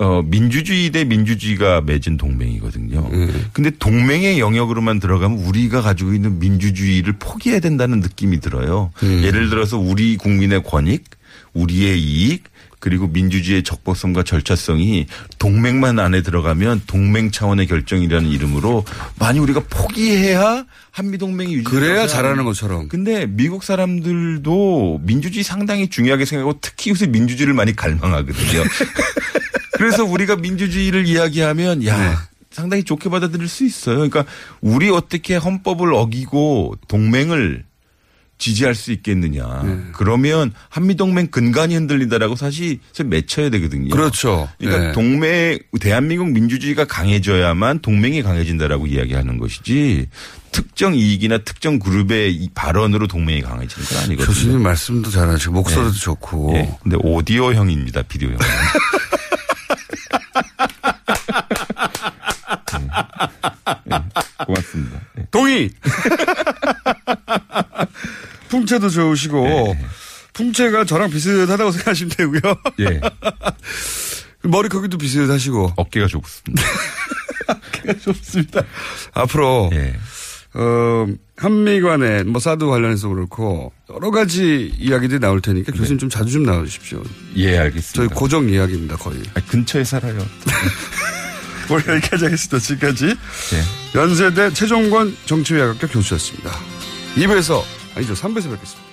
어, 민주주의 대 민주주의가 맺은 동맹이거든요. 예. 근데 동맹의 영역으로만 들어가면 우리가 가지고 있는 민주주의를 포기해야 된다는 느낌이 들어요. 음. 예를 들어서 우리 국민의 권익, 우리의 이익, 그리고 민주주의의 적법성과 절차성이 동맹만 안에 들어가면 동맹 차원의 결정이라는 이름으로 많이 우리가 포기해야 한미 동맹이 유지 그래야 잘하는 것처럼. 근데 미국 사람들도 민주주의 상당히 중요하게 생각하고 특히 요새 민주주의를 많이 갈망하거든요. 그래서 우리가 민주주의를 이야기하면 야 네. 상당히 좋게 받아들일 수 있어요. 그러니까 우리 어떻게 헌법을 어기고 동맹을 지지할 수 있겠느냐. 네. 그러면 한미동맹 근간이 흔들린다라고 사실 맺혀야 되거든요. 그렇죠. 그러니까 예. 동맹 대한민국 민주주의가 강해져야만 동맹이 강해진다라고 이야기하는 것이지 특정 이익이나 특정 그룹의 이 발언으로 동맹이 강해지는 건 아니거든요. 교수님 말씀도 잘하시고 목소리도 네. 좋고. 예. 근데 오디오형입니다. 비디오형. 네. 고맙습니다. 네. 동의. 풍채도 좋으시고 풍채가 저랑 비슷하다고 생각하시면 되고요. 예. 머리 크기도 비슷하시고 어깨가 좋습니다. 어깨가 좋습니다. 앞으로 어, 한미 간에 뭐 사드 관련해서 그렇고 여러 가지 이야기들이 나올 테니까 교수님 좀 자주 좀 나와주십시오. 예, 알겠습니다. 저희 고정 이야기입니다, 거의. 아, 근처에 살아요. 오늘 여기까지 하겠습니다. 지금까지 네. 연세대 최종권 정치외학학교 교수였습니다. 2부에서 아니죠 3부에서 뵙겠습니다.